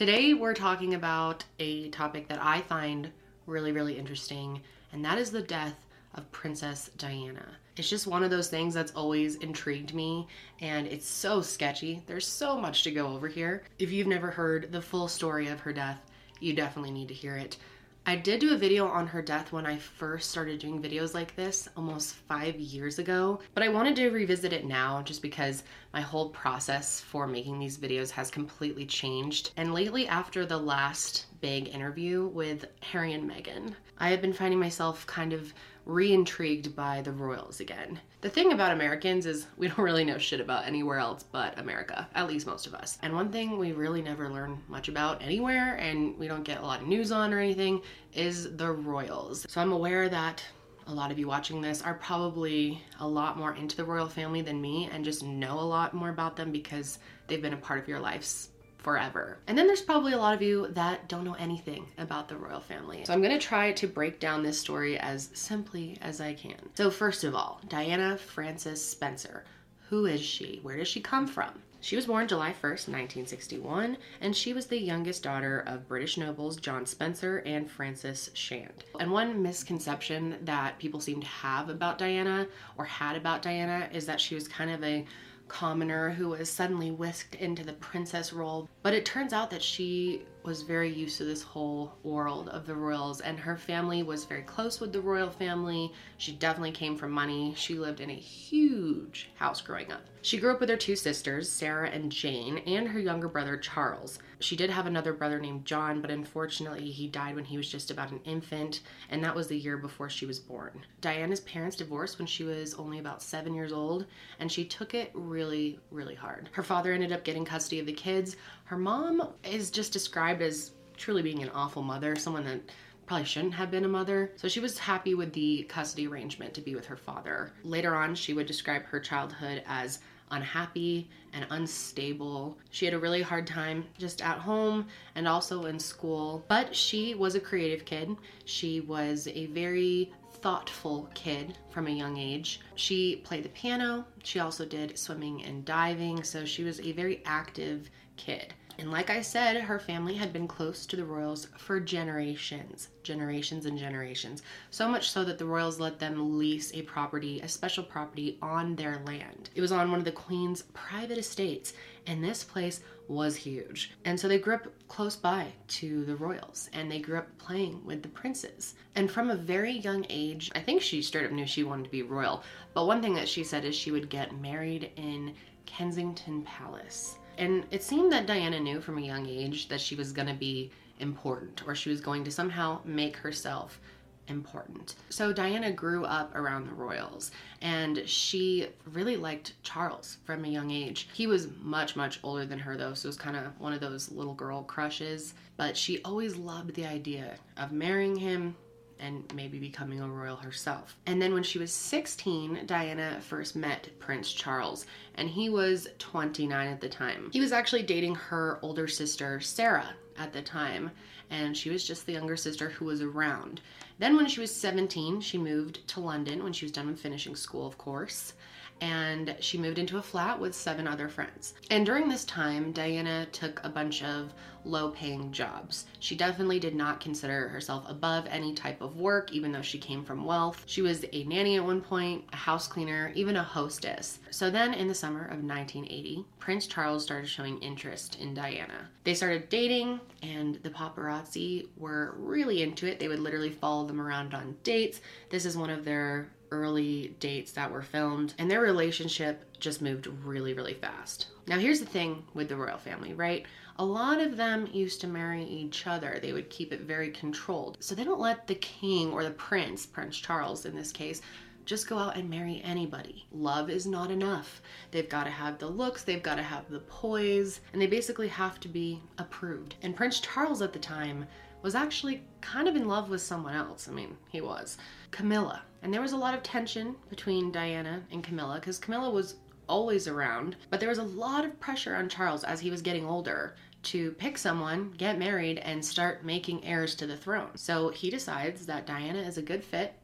Today we're talking about a topic that I find really, really interesting, and that is the death of Princess Diana. It's just one of those things that's always intrigued me, and it's so sketchy. There's so much to go over here. If you've never heard the full story of her death, you definitely need to hear it. I did do a video on her death when I first started doing videos like this almost five years ago, but I wanted to revisit it now just because my whole process for making these videos has completely changed. And lately, after the last big interview with Harry and Meghan, I have been finding myself kind of re intrigued by the royals again. The thing about Americans is we don't really know shit about anywhere else but America, at least most of us. And one thing we really never learn much about anywhere and we don't get a lot of news on or anything is the royals. So I'm aware that a lot of you watching this are probably a lot more into the royal family than me and just know a lot more about them because they've been a part of your lives forever. And then there's probably a lot of you that don't know anything about the royal family. So I'm gonna try to break down this story as simply as I can. So, first of all, Diana Frances Spencer. Who is she? Where does she come from? She was born July 1st, 1961, and she was the youngest daughter of British nobles John Spencer and Frances Shand. And one misconception that people seem to have about Diana or had about Diana is that she was kind of a commoner who was suddenly whisked into the princess role. But it turns out that she was very used to this whole world of the royals, and her family was very close with the royal family. She definitely came from money. She lived in a huge house growing up. She grew up with her two sisters, Sarah and Jane, and her younger brother, Charles. She did have another brother named John, but unfortunately, he died when he was just about an infant, and that was the year before she was born. Diana's parents divorced when she was only about seven years old, and she took it really, really hard. Her father ended up getting custody of the kids. Her mom is just described as truly being an awful mother, someone that probably shouldn't have been a mother. So she was happy with the custody arrangement to be with her father. Later on, she would describe her childhood as unhappy and unstable. She had a really hard time just at home and also in school, but she was a creative kid. She was a very thoughtful kid from a young age. She played the piano, she also did swimming and diving, so she was a very active kid. And like I said, her family had been close to the royals for generations, generations and generations. So much so that the royals let them lease a property, a special property on their land. It was on one of the queen's private estates, and this place was huge. And so they grew up close by to the royals and they grew up playing with the princes. And from a very young age, I think she straight up knew she wanted to be royal. But one thing that she said is she would get married in Kensington Palace. And it seemed that Diana knew from a young age that she was going to be important or she was going to somehow make herself important. So Diana grew up around the royals and she really liked Charles from a young age. He was much, much older than her though, so it was kind of one of those little girl crushes. But she always loved the idea of marrying him, and maybe becoming a royal herself. And then when she was 16, Diana first met Prince Charles, and he was 29 at the time. He was actually dating her older sister, Sarah, at the time, and she was just the younger sister who was around. Then, when she was 17, she moved to London when she was done with finishing school, of course and she moved into a flat with seven other friends. And during this time, Diana took a bunch of low paying jobs. She definitely did not consider herself above any type of work, even though she came from wealth. She was a nanny at one point, a house cleaner, even a hostess. So then, in the summer of 1980, Prince Charles started showing interest in Diana. They started dating, and the paparazzi were really into it. They would literally follow them around on dates. This is one of their early dates that were filmed, and their relationship just moved really, really fast. Now, here's the thing with the royal family, right? A lot of them used to marry each other. They would keep it very controlled. So they don't let the king or the prince, Prince Charles in this case, just go out and marry anybody. Love is not enough. They've got to have the looks, they've got to have the poise, and they basically have to be approved. And Prince Charles at the time was actually kind of in love with someone else. I mean, he was. Camilla. And there was a lot of tension between Diana and Camilla because Camilla was always around, but there was a lot of pressure on Charles as he was getting older to pick someone, get married, and start making heirs to the throne. So he decides that Diana is a good fit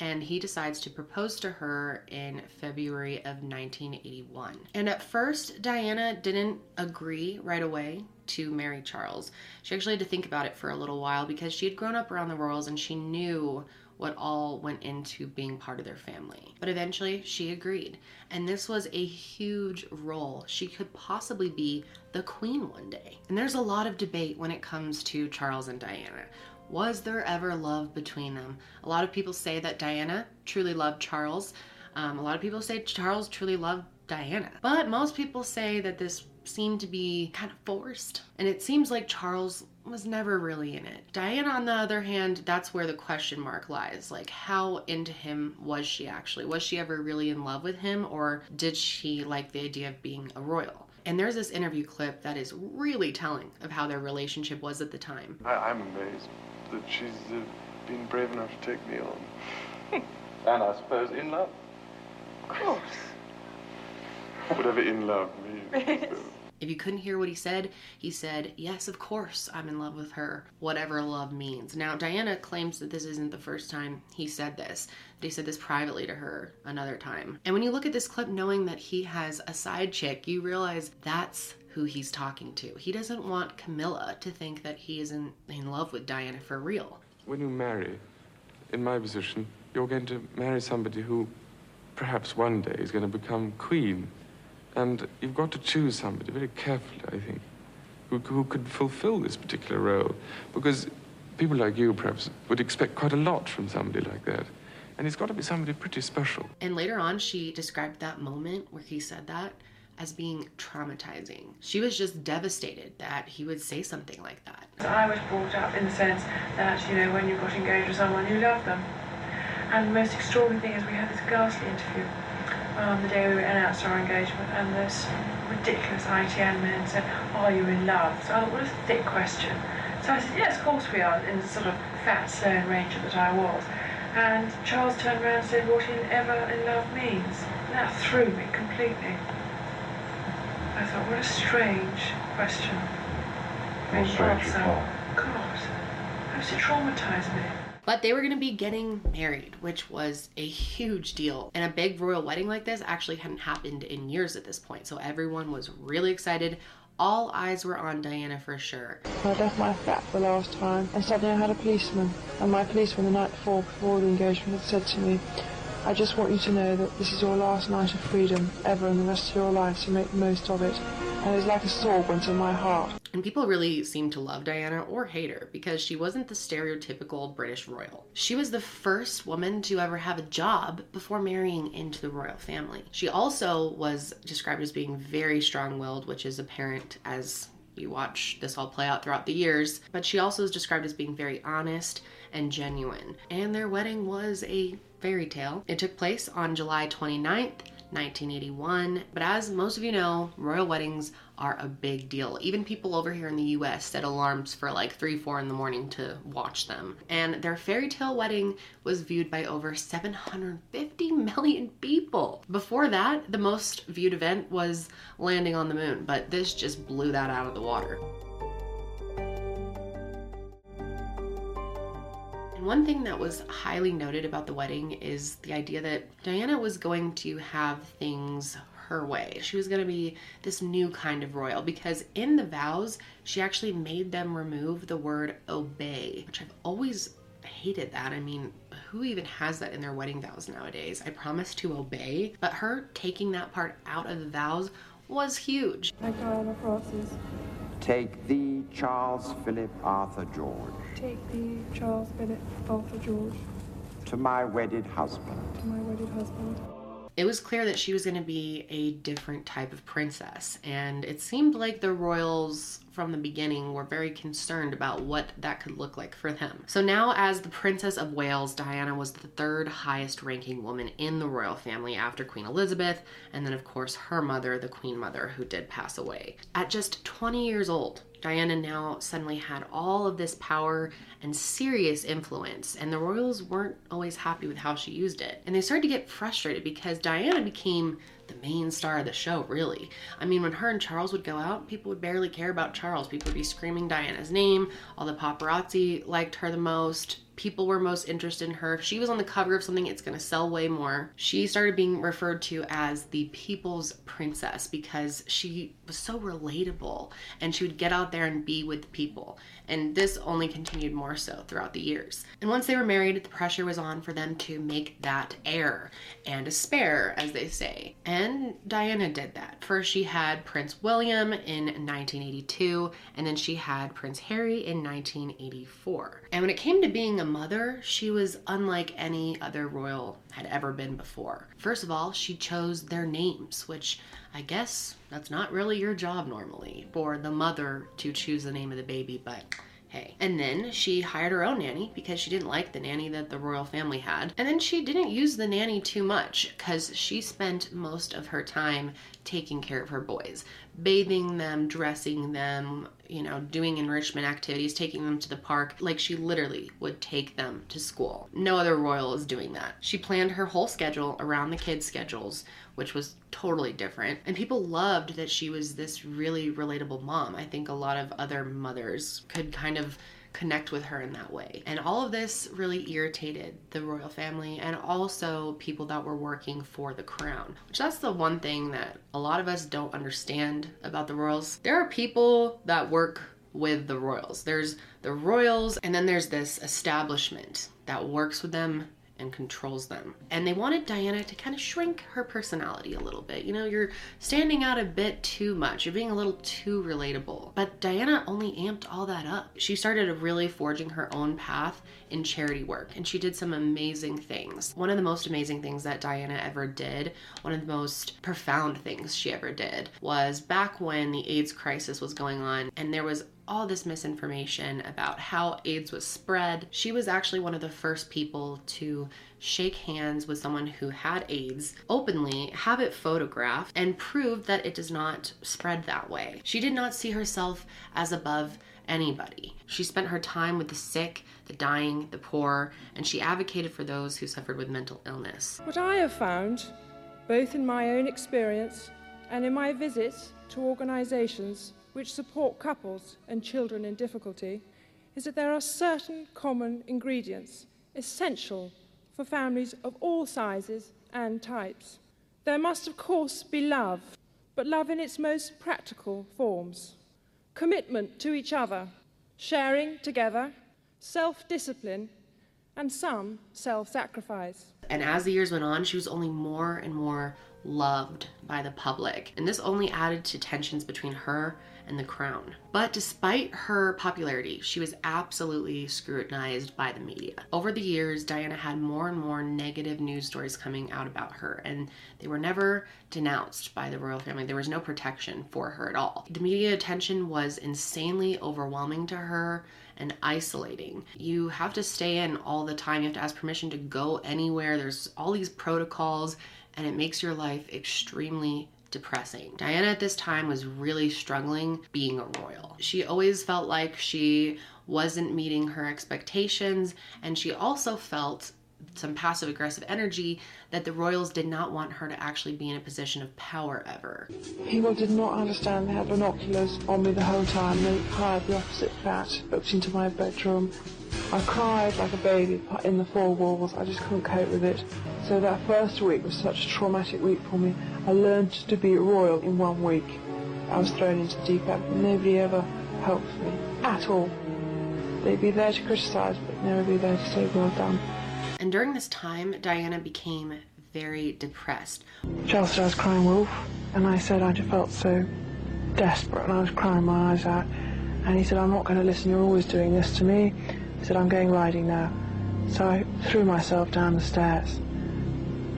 and he decides to propose to her in February of 1981. And at first, Diana didn't agree right away to marry Charles. She actually had to think about it for a little while because she had grown up around the royals and she knew what all went into being part of their family. But eventually she agreed. And this was a huge role. She could possibly be the queen one day. And there's a lot of debate when it comes to Charles and Diana. Was there ever love between them? A lot of people say that Diana truly loved Charles. Um, a lot of people say Charles truly loved Diana. But most people say that this seemed to be kind of forced. And it seems like Charles was never really in it. Diane, on the other hand, that's where the question mark lies. Like, how into him was she actually? Was she ever really in love with him, or did she like the idea of being a royal? And there's this interview clip that is really telling of how their relationship was at the time. I, am amazed that she's uh, been brave enough to take me on. and I suppose in love. Of course. Whatever in love means. If you couldn't hear what he said, he said, Yes, of course, I'm in love with her, whatever love means. Now, Diana claims that this isn't the first time he said this, that he said this privately to her another time. And when you look at this clip, knowing that he has a side chick, you realize that's who he's talking to. He doesn't want Camilla to think that he isn't in love with Diana for real. When you marry, in my position, you're going to marry somebody who perhaps one day is going to become queen. And you've got to choose somebody very carefully, I think, who, who could fulfill this particular role. Because people like you, perhaps, would expect quite a lot from somebody like that. And it's got to be somebody pretty special. And later on, she described that moment where he said that as being traumatizing. She was just devastated that he would say something like that. I was brought up in the sense that, you know, when you got engaged with someone, you loved them. And the most extraordinary thing is we had this ghastly interview um, the day we announced our engagement, and this ridiculous ITN man said, Are you in love? So I thought, What a thick question. So I said, Yes, of course we are, in the sort of fat, Sloane Ranger that I was. And Charles turned around and said, What in ever in love means. And that threw me completely. I thought, What a strange question. What strange God, how does it traumatize me? But they were going to be getting married, which was a huge deal. And a big royal wedding like this actually hadn't happened in years at this point. So everyone was really excited. All eyes were on Diana for sure. I left my flat the last time and suddenly I had a policeman. And my policeman the night before, before the engagement, had said to me, I just want you to know that this is your last night of freedom ever in the rest of your life, so make the most of it. And was like a sword went in my heart. And people really seemed to love Diana or hate her because she wasn't the stereotypical British royal. She was the first woman to ever have a job before marrying into the royal family. She also was described as being very strong willed, which is apparent as you watch this all play out throughout the years. But she also is described as being very honest and genuine. And their wedding was a fairy tale. It took place on July 29th, 1981. But as most of you know, royal weddings are a big deal. Even people over here in the US set alarms for like 3, 4 in the morning to watch them. And their fairy tale wedding was viewed by over 750 million people. Before that, the most viewed event was landing on the moon, but this just blew that out of the water. One thing that was highly noted about the wedding is the idea that Diana was going to have things her way. She was going to be this new kind of royal because in the vows, she actually made them remove the word obey, which I've always hated that. I mean, who even has that in their wedding vows nowadays? I promise to obey, but her taking that part out of the vows was huge. I, Diana Frances. Take thee, Charles Philip Arthur George. Take thee, Charles Philip Arthur George. To my wedded husband. To my wedded husband it was clear that she was going to be a different type of princess. And it seemed like the royals from the beginning were very concerned about what that could look like for them. So now, as the Princess of Wales, Diana was the third highest ranking woman in the royal family after Queen Elizabeth, and then, of course, her mother, the Queen Mother, who did pass away. At just 20 years old, Diana now suddenly had all of this power and serious influence, and the royals weren't always happy with how she used it. And they started to get frustrated because Diana became the main star of the show, really. I mean, when her and Charles would go out, people would barely care about Charles. People would be screaming Diana's name. All the paparazzi liked her the most. people were most interested in her. If she was on the cover of something, it's going to sell way more. She started being referred to as the people's princess because she was so relatable and she would get out there and be with people. And this only continued more so throughout the years. And once they were married, the pressure was on for them to make that heir and a spare, as they say. And Diana did that. First, she had Prince William in 1982, and then she had Prince Harry in 1984. And when it came to being a mother, she was unlike any other royal had ever been before. First of all, she chose their names, which I guess that's not really your job normally for the mother to choose the name of the baby, but hey. And then she hired her own nanny because she didn't like the nanny that the royal family had. And then she didn't use the nanny too much because she spent most of her time taking care of her boys, bathing them, dressing them, you know, doing enrichment activities, taking them to the park. Like she literally would take them to school. No other royal is doing that. She planned her whole schedule around the kids' schedules, which was totally different. And people loved that she was this really relatable mom. I think a lot of other mothers could kind of connect with her in that way. And all of this really irritated the royal family and also people that were working for the crown, which that's the one thing that a lot of us don't understand about the royals. There are people that work with the royals. There's the royals and then there's this establishment that works with them and controls them. And they wanted Diana to kind of shrink her personality a little bit. You know, you're standing out a bit too much. You're being a little too relatable. But Diana only amped all that up. She started really forging her own path in charity work and she did some amazing things. One of the most amazing things that Diana ever did, one of the most profound things she ever did, was back when the AIDS crisis was going on and there was all this misinformation about how AIDS was spread. She was actually one of the first people to shake hands with someone who had AIDS openly, have it photographed, and prove that it does not spread that way. She did not see herself as above anybody. She spent her time with the sick, the dying, the poor, and she advocated for those who suffered with mental illness. What I have found, both in my own experience and in my visits to organisations which support couples and children in difficulty, is that there are certain common ingredients essential for families of all sizes and types. There must, of course, be love, but love in its most practical forms commitment to each other, sharing together, self discipline, and some self sacrifice. And as the years went on, she was only more and more loved by the public. And this only added to tensions between her and the crown. But despite her popularity, she was absolutely scrutinized by the media. Over the years, Diana had more and more negative news stories coming out about her, and they were never denounced by the royal family. There was no protection for her at all. The media attention was insanely overwhelming to her and isolating. You have to stay in all the time. You have to ask permission to go anywhere. There's all these protocols, and it makes your life extremely depressing. Diana at this time was really struggling being a royal. She always felt like she wasn't meeting her expectations, and she also felt some passive aggressive energy that the royals did not want her to actually be in a position of power ever. People did not understand. They had binoculars on me the whole time. They hired the opposite flat, looked into my bedroom. I cried like a baby in the four walls. I just couldn't cope with it. So that first week was such a traumatic week for me. I learned to be a royal in one week. I was thrown into the deep end. Nobody ever helped me at all. They'd be there to criticise, but never be there to say well done. And during this time, Diana became very depressed. Charles said I was crying wolf, and I said I just felt so desperate, and I was crying my eyes out. And he said, I'm not going to listen, you're always doing this to me. He said, I'm going riding now. So I threw myself down the stairs,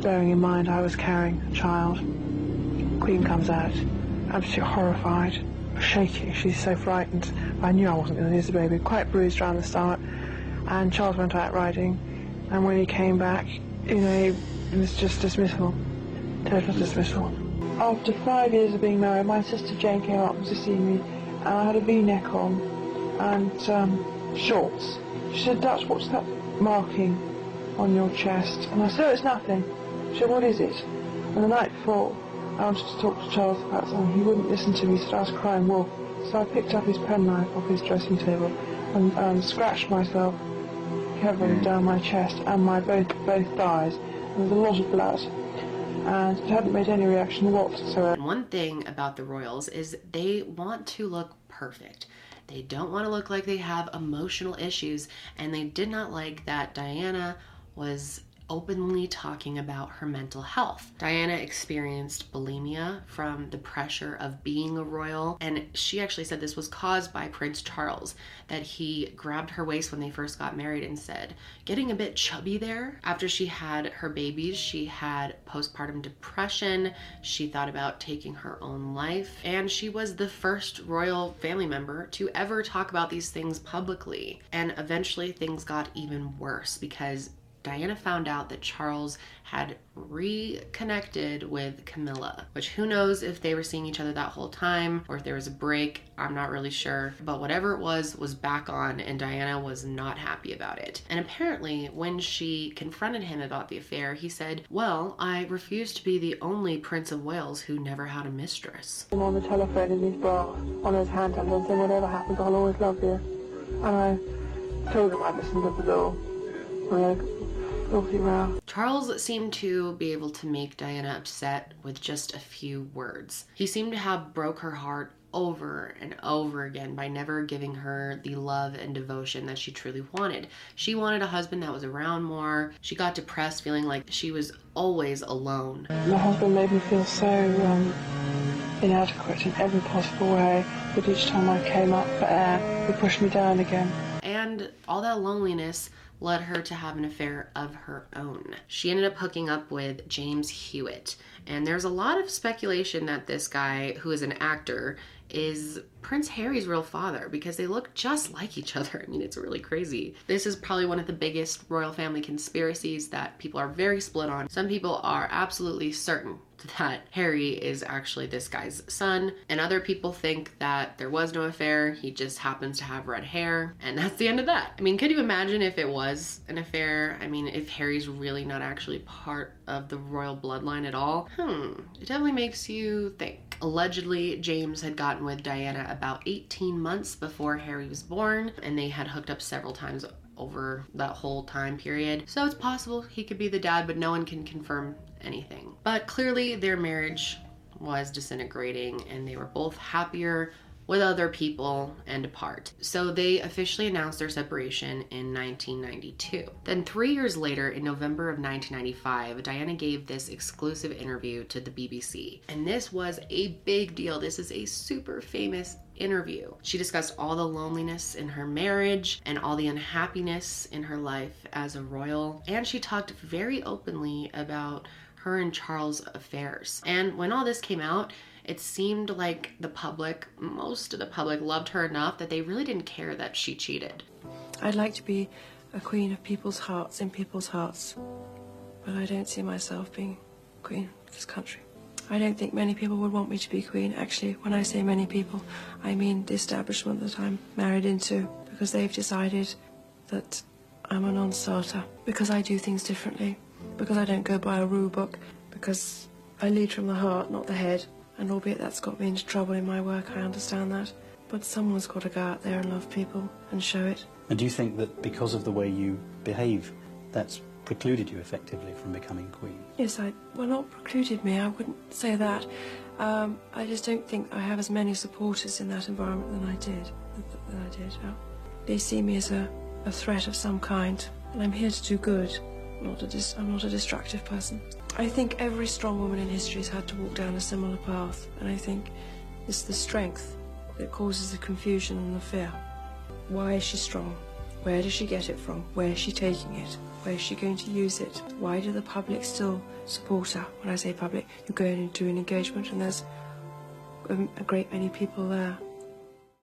bearing in mind I was carrying a child. Queen comes out, absolutely horrified, shaking. She's so frightened. I knew I wasn't going to lose the baby, quite bruised around the stomach. And Charles went out riding, and when he came back, you know, it was just dismissal, total dismissal. After five years of being married, my sister Jane came up to see me, and I had a V-neck on and um, shorts. She said, Dutch, what's that marking on your chest? And I said, oh, it's nothing. She said, what is it? And the night before, I wanted to talk to Charles about something. He wouldn't listen to me, said I was crying wolf. So I picked up his penknife off his dressing table and um, scratched myself running down my chest and my both both thighs. There was a lot of blood, and it hadn't made any reaction whatsoever. One thing about the royals is they want to look perfect. They don't want to look like they have emotional issues, and they did not like that Diana was openly talking about her mental health. Diana experienced bulimia from the pressure of being a royal, and she actually said this was caused by Prince Charles, that he grabbed her waist when they first got married and said, Getting a bit chubby there. After she had her babies, she had postpartum depression. She thought about taking her own life, and she was the first royal family member to ever talk about these things publicly. And eventually, things got even worse because Diana found out that Charles had reconnected with Camilla, which who knows if they were seeing each other that whole time or if there was a break. I'm not really sure. But whatever it was, was back on, and Diana was not happy about it. And apparently, when she confronted him about the affair, he said, Well, I refuse to be the only Prince of Wales who never had a mistress. On the telephone and he's on his hand and saying, whatever happens, I'll always love you. And I told him I'd listen to the door. Filthy row. Charles seemed to be able to make Diana upset with just a few words. He seemed to have broke her heart over and over again by never giving her the love and devotion that she truly wanted. She wanted a husband that was around more. She got depressed feeling like she was always alone. My husband made me feel so um, inadequate in every possible way that each time I came up for air, he pushed me down again. And all that loneliness led her to have an affair of her own. She ended up hooking up with James Hewitt. And there's a lot of speculation that this guy, who is an actor, is Prince Harry's real father because they look just like each other. I mean, it's really crazy. This is probably one of the biggest royal family conspiracies that people are very split on. Some people are absolutely certain that Harry is actually this guy's son, and other people think that there was no affair, he just happens to have red hair, and that's the end of that. I mean, could you imagine if it was an affair? I mean, if Harry's really not actually part of the royal bloodline at all? Hmm, it definitely makes you think. Allegedly, James had gotten with Diana about 18 months before Harry was born, and they had hooked up several times over that whole time period. So it's possible he could be the dad, but no one can confirm anything. But clearly, their marriage was disintegrating, and they were both happier with other people and apart. So they officially announced their separation in 1992. Then, three years later, in November of 1995, Diana gave this exclusive interview to the BBC. And this was a big deal. This is a super famous interview. She discussed all the loneliness in her marriage and all the unhappiness in her life as a royal. And she talked very openly about her and Charles' affairs. And when all this came out, it seemed like the public, most of the public, loved her enough that they really didn't care that she cheated. I'd like to be a queen of people's hearts, in people's hearts. But I don't see myself being queen of this country. I don't think many people would want me to be queen. Actually, when I say many people, I mean the establishment that I'm married into, because they've decided that I'm a non-starter, because I do things differently, because I don't go by a rule book, because I lead from the heart, not the head. And albeit that's got me into trouble in my work, I understand that. But someone's got to go out there and love people and show it. And do you think that because of the way you behave, that's precluded you effectively from becoming queen? Yes, I well not precluded me. I wouldn't say that. Um, I just don't think I have as many supporters in that environment than I did. Than I did. Uh, they see me as a, a threat of some kind, and I'm here to do good. I'm not a dis- I'm not a destructive person. I think every strong woman in history has had to walk down a similar path, and I think it's the strength that causes the confusion and the fear. Why is she strong? Where does she get it from? Where is she taking it? Where is she going to use it? Why do the public still support her? When I say public, you're going into an engagement and there's a, a great many people there.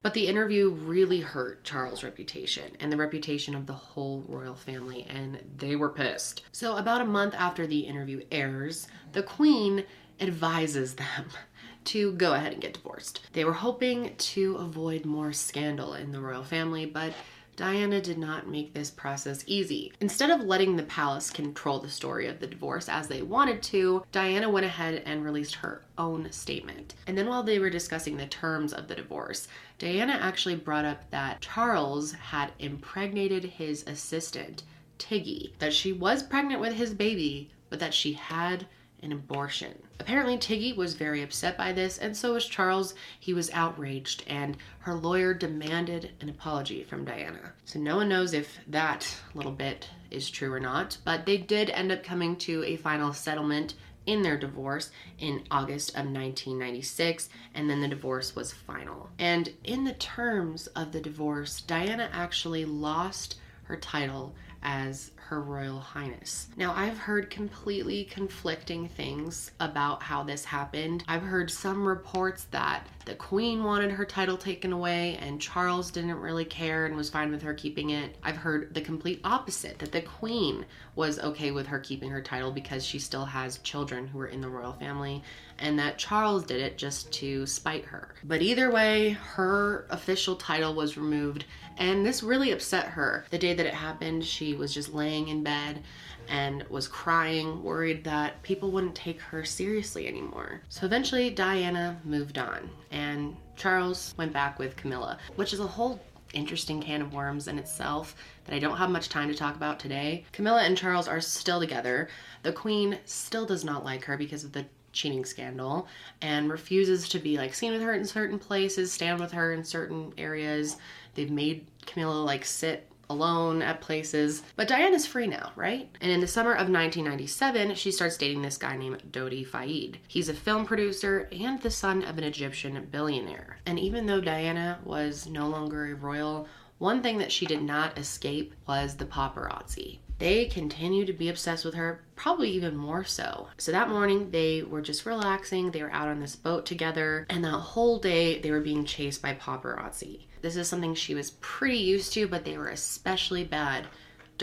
But the interview really hurt Charles' reputation and the reputation of the whole royal family, and they were pissed. So, about a month after the interview airs, the Queen advises them to go ahead and get divorced. They were hoping to avoid more scandal in the royal family, but Diana did not make this process easy. Instead of letting the palace control the story of the divorce as they wanted to, Diana went ahead and released her own statement. And then while they were discussing the terms of the divorce, Diana actually brought up that Charles had impregnated his assistant, Tiggy, that she was pregnant with his baby, but that she had an abortion. Apparently, Tiggy was very upset by this, and so was Charles. He was outraged, and her lawyer demanded an apology from Diana. So, no one knows if that little bit is true or not, but they did end up coming to a final settlement in their divorce in August of 1996, and then the divorce was final. And in the terms of the divorce, Diana actually lost her title as her Royal Highness. Now, I've heard completely conflicting things about how this happened. I've heard some reports that the Queen wanted her title taken away and Charles didn't really care and was fine with her keeping it. I've heard the complete opposite that the Queen was okay with her keeping her title because she still has children who are in the royal family and that Charles did it just to spite her. But either way, her official title was removed, and this really upset her. The day that it happened, she was just laying in bed and was crying, worried that people wouldn't take her seriously anymore. So eventually, Diana moved on, and Charles went back with Camilla, which is a whole interesting can of worms in itself that I don't have much time to talk about today. Camilla and Charles are still together. The queen still does not like her because of the cheating scandal and refuses to be like seen with her in certain places, stand with her in certain areas. They've made Camilla like sit alone at places. But Diana's free now, right? And in the summer of 1997, she starts dating this guy named Dodi Fayed. He's a film producer and the son of an Egyptian billionaire. And even though Diana was no longer a royal, one thing that she did not escape was the paparazzi. They continued to be obsessed with her, probably even more so. So that morning, they were just relaxing. They were out on this boat together, and that whole day, they were being chased by paparazzi. This is something she was pretty used to, but they were especially bad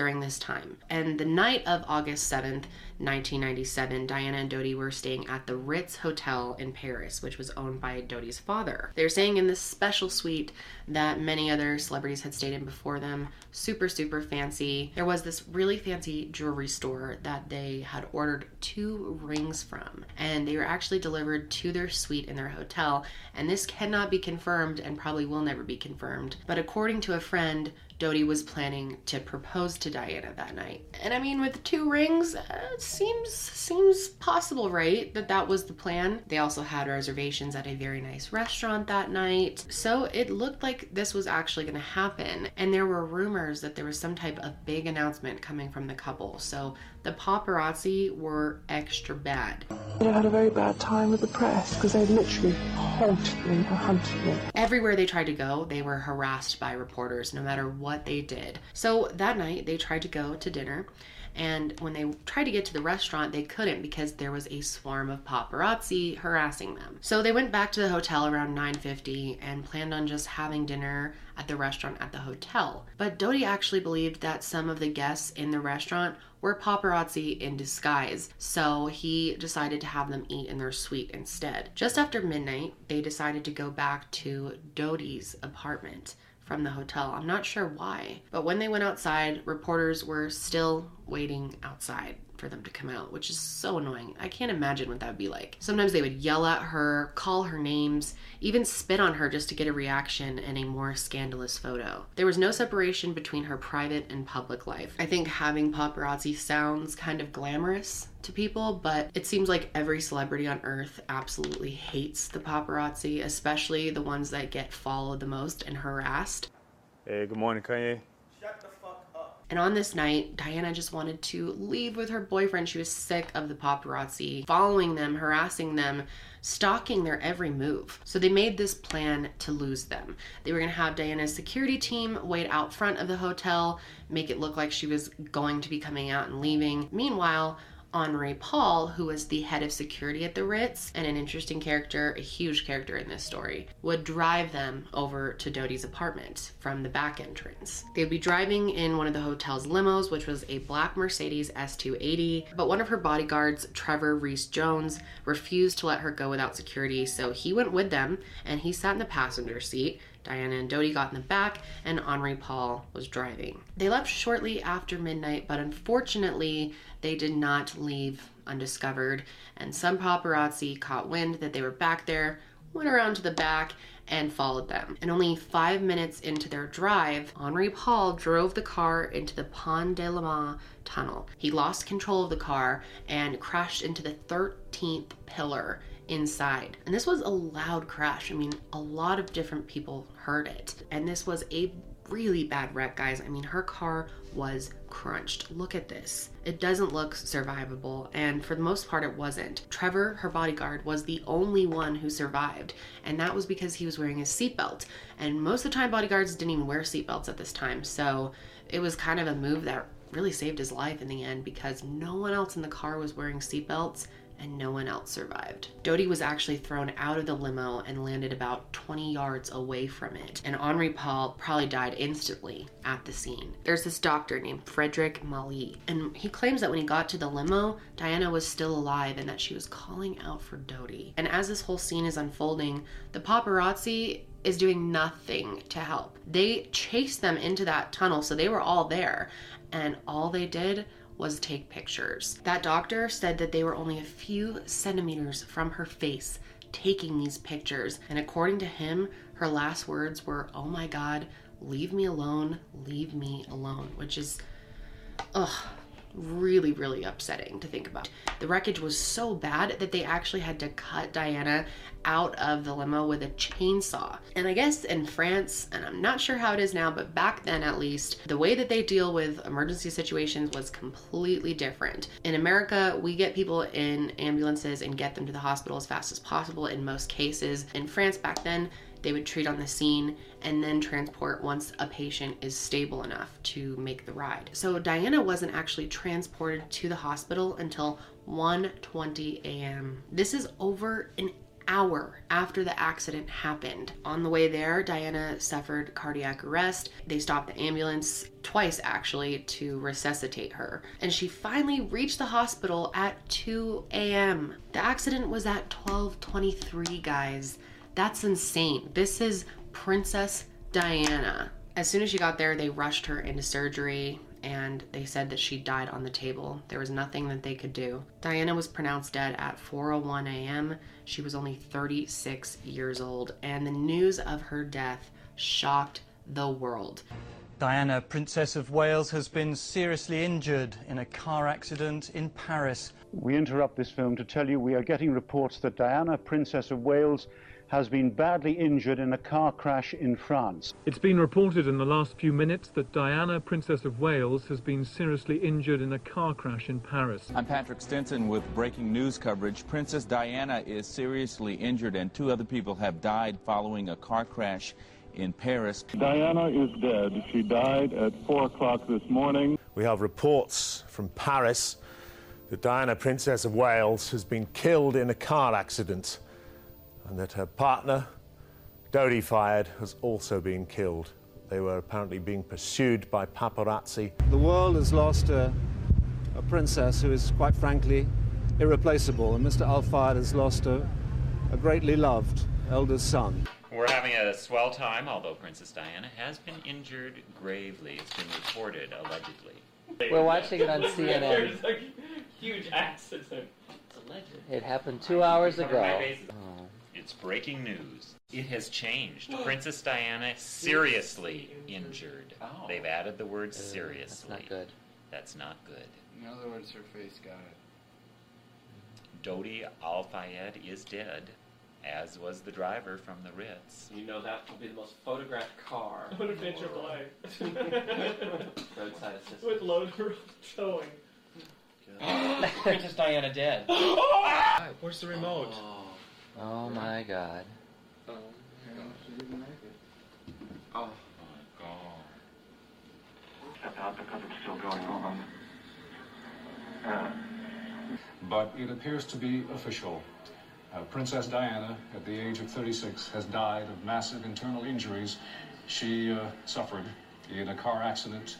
during this time. And the night of August 7th, 1997, Diana and Dodi were staying at the Ritz Hotel in Paris, which was owned by Dodi's father. They were staying in this special suite that many other celebrities had stayed in before them. Super, super fancy. There was this really fancy jewelry store that they had ordered two rings from, and they were actually delivered to their suite in their hotel. And this cannot be confirmed and probably will never be confirmed. But according to a friend, Dodi was planning to propose to Diana that night. And I mean, with two rings, uh, seems seems possible, right? That that was the plan. They also had reservations at a very nice restaurant that night. So it looked like this was actually going to happen. And there were rumors that there was some type of big announcement coming from the couple. So the paparazzi were extra bad. I had a very bad time with the press because they literally haunted me and hunted me. Everywhere they tried to go, they were harassed by reporters no matter what they did. So that night, they tried to go to dinner. And when they tried to get to the restaurant, they couldn't because there was a swarm of paparazzi harassing them. So they went back to the hotel around 9:50 and planned on just having dinner at the restaurant at the hotel. But Dodi actually believed that some of the guests in the restaurant were paparazzi in disguise, so he decided to have them eat in their suite instead. Just after midnight, they decided to go back to Dodi's apartment from the hotel. I'm not sure why, but when they went outside, reporters were still waiting outside for them to come out, which is so annoying. I can't imagine what that would be like. Sometimes they would yell at her, call her names, even spit on her just to get a reaction and a more scandalous photo. There was no separation between her private and public life. I think having paparazzi sounds kind of glamorous to people, but it seems like every celebrity on earth absolutely hates the paparazzi, especially the ones that get followed the most and harassed. Hey, good morning, Kanye. And on this night, Diana just wanted to leave with her boyfriend. She was sick of the paparazzi following them, harassing them, stalking their every move. So they made this plan to lose them. They were going to have Diana's security team wait out front of the hotel, make it look like she was going to be coming out and leaving. Meanwhile, Henri Paul, who was the head of security at the Ritz and an interesting character, a huge character in this story, would drive them over to Dodi's apartment from the back entrance. They'd be driving in one of the hotel's limos, which was a black Mercedes S280, but one of her bodyguards, Trevor Rees-Jones, refused to let her go without security, so he went with them and he sat in the passenger seat. Diana and Dodi got in the back, and Henri Paul was driving. They left shortly after midnight, but unfortunately, they did not leave undiscovered, and some paparazzi caught wind that they were back there, went around to the back, and followed them. And only five minutes into their drive, Henri Paul drove the car into the Pont de l'Alma tunnel. He lost control of the car and crashed into the 13th pillar inside. And this was a loud crash. I mean, a lot of different people heard it. And this was a really bad wreck, guys. I mean, her car was crunched. Look at this. It doesn't look survivable, and for the most part, it wasn't. Trevor, her bodyguard, was the only one who survived, and that was because he was wearing his seatbelt. And most of the time, bodyguards didn't even wear seatbelts at this time, so it was kind of a move that really saved his life in the end because no one else in the car was wearing seatbelts and no one else survived. Dodi was actually thrown out of the limo and landed about 20 yards away from it, and Henri Paul probably died instantly at the scene. There's this doctor named Frederic Mailliez, and he claims that when he got to the limo, Diana was still alive and that she was calling out for Dodi. And as this whole scene is unfolding, the paparazzi is doing nothing to help. They chased them into that tunnel, so they were all there, and all they did was take pictures. That doctor said that they were only a few centimeters from her face taking these pictures, and according to him, her last words were, Oh my God, leave me alone, leave me alone, which is, ugh, really, really upsetting to think about. The wreckage was so bad that they actually had to cut Diana out of the limo with a chainsaw. And I guess in France, and I'm not sure how it is now, but back then at least, the way that they deal with emergency situations was completely different. In America, we get people in ambulances and get them to the hospital as fast as possible in most cases. In France back then, they would treat on the scene and then transport once a patient is stable enough to make the ride. So Diana wasn't actually transported to the hospital until 1:20 a.m. This is over an hour after the accident happened. On the way there, Diana suffered cardiac arrest. They stopped the ambulance twice actually to resuscitate her. And she finally reached the hospital at 2 a.m. The accident was at 12:23, guys. That's insane. This is Princess Diana. As soon as she got there, they rushed her into surgery and they said that she died on the table. There was nothing that they could do. Diana was pronounced dead at 4:01 a.m. She was only 36 years old, and the news of her death shocked the world. Diana, Princess of Wales, has been seriously injured in a car accident in Paris. We interrupt this film to tell you we are getting reports that Diana, Princess of Wales, has been badly injured in a car crash in France. It's been reported in the last few minutes that Diana, Princess of Wales, has been seriously injured in a car crash in Paris. I'm Patrick Stinson with breaking news coverage. Princess Diana is seriously injured, and two other people have died following a car crash in Paris. Diana is dead. She died at 4 o'clock this morning. We have reports from Paris that Diana, Princess of Wales, has been killed in a car accident and that her partner, Dodi Fayed, has also been killed. They were apparently being pursued by paparazzi. The world has lost a, a princess who is, quite frankly, irreplaceable, and Mr. Al Fayed has lost a, a greatly loved eldest son. We're having a swell time, although Princess Diana has been injured gravely. It's been reported, allegedly. We're watching it on CNN. There's a huge accident. It's alleged. It happened two hours ago. Oh. It's breaking news. It has changed. Princess Diana seriously injured. Oh. They've added the word seriously. That's not good. That's not good. In other words, her face got it. Dodi Al Fayed is dead, as was the driver from the Ritz. You know that will be the most photographed car. What adventure play? Roadside assistance. With loader towing. Princess Diana dead. Oh! Where's the remote? Oh my god. Oh. Oh. Step out because it's still going on. Uh, But it appears to be official. Uh, Princess Diana, at the age of 36, has died of massive internal injuries she uh, suffered in a car accident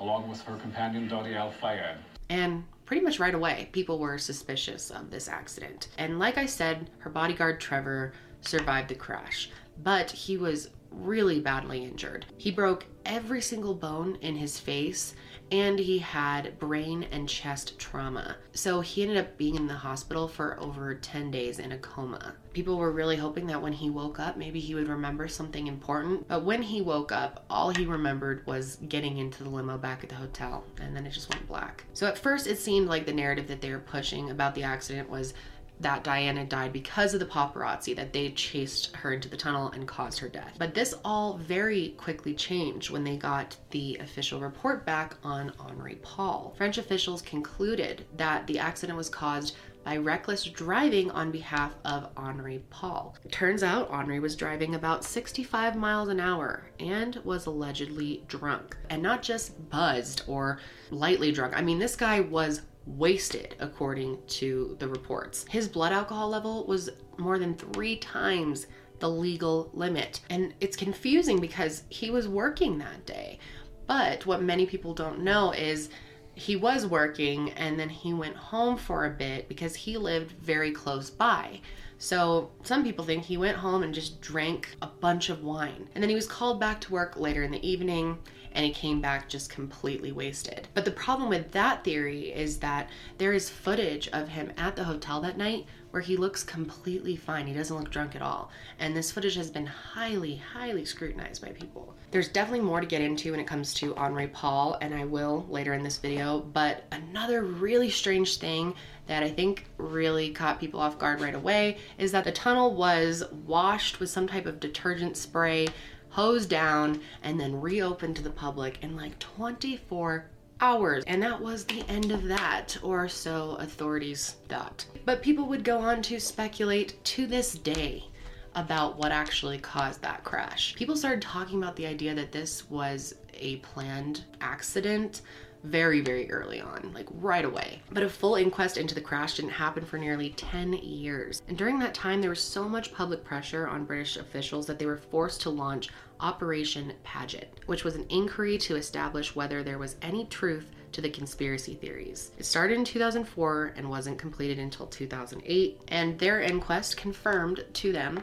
along with her companion Dodi Al Fayed. And pretty much right away, people were suspicious of this accident. And like I said, her bodyguard Trevor survived the crash, but he was really badly injured. He broke every single bone in his face and he had brain and chest trauma. So he ended up being in the hospital for over 10 days in a coma. People were really hoping that when he woke up, maybe he would remember something important. But when he woke up, all he remembered was getting into the limo back at the hotel, and then it just went black. So at first, it seemed like the narrative that they were pushing about the accident was that Diana died because of the paparazzi, that they chased her into the tunnel and caused her death. But this all very quickly changed when they got the official report back on Henri Paul. French officials concluded that the accident was caused by reckless driving on behalf of Henri Paul. Turns out Henri was driving about 65 miles an hour and was allegedly drunk. And not just buzzed or lightly drunk. I mean, this guy was wasted, according to the reports. His blood alcohol level was more than three times the legal limit. And it's confusing because he was working that day. But what many people don't know is he was working and then he went home for a bit because he lived very close by. So some people think he went home and just drank a bunch of wine. And then he was called back to work later in the evening and he came back just completely wasted. But the problem with that theory is that there is footage of him at the hotel that night where he looks completely fine. He doesn't look drunk at all. And this footage has been highly, highly scrutinized by people. There's definitely more to get into when it comes to Henri Paul, and I will later in this video. But another really strange thing that I think really caught people off guard right away is that the tunnel was washed with some type of detergent spray, hosed down, and then reopened to the public in like 24 hours. And that was the end of that, or so authorities thought. But people would go on to speculate to this day about what actually caused that crash. People started talking about the idea that this was a planned accident very, very early on, like right away. But a full inquest into the crash didn't happen for nearly 10 years. And during that time, there was so much public pressure on British officials that they were forced to launch Operation Paget, which was an inquiry to establish whether there was any truth to the conspiracy theories. It started in 2004 and wasn't completed until 2008, and their inquest confirmed to them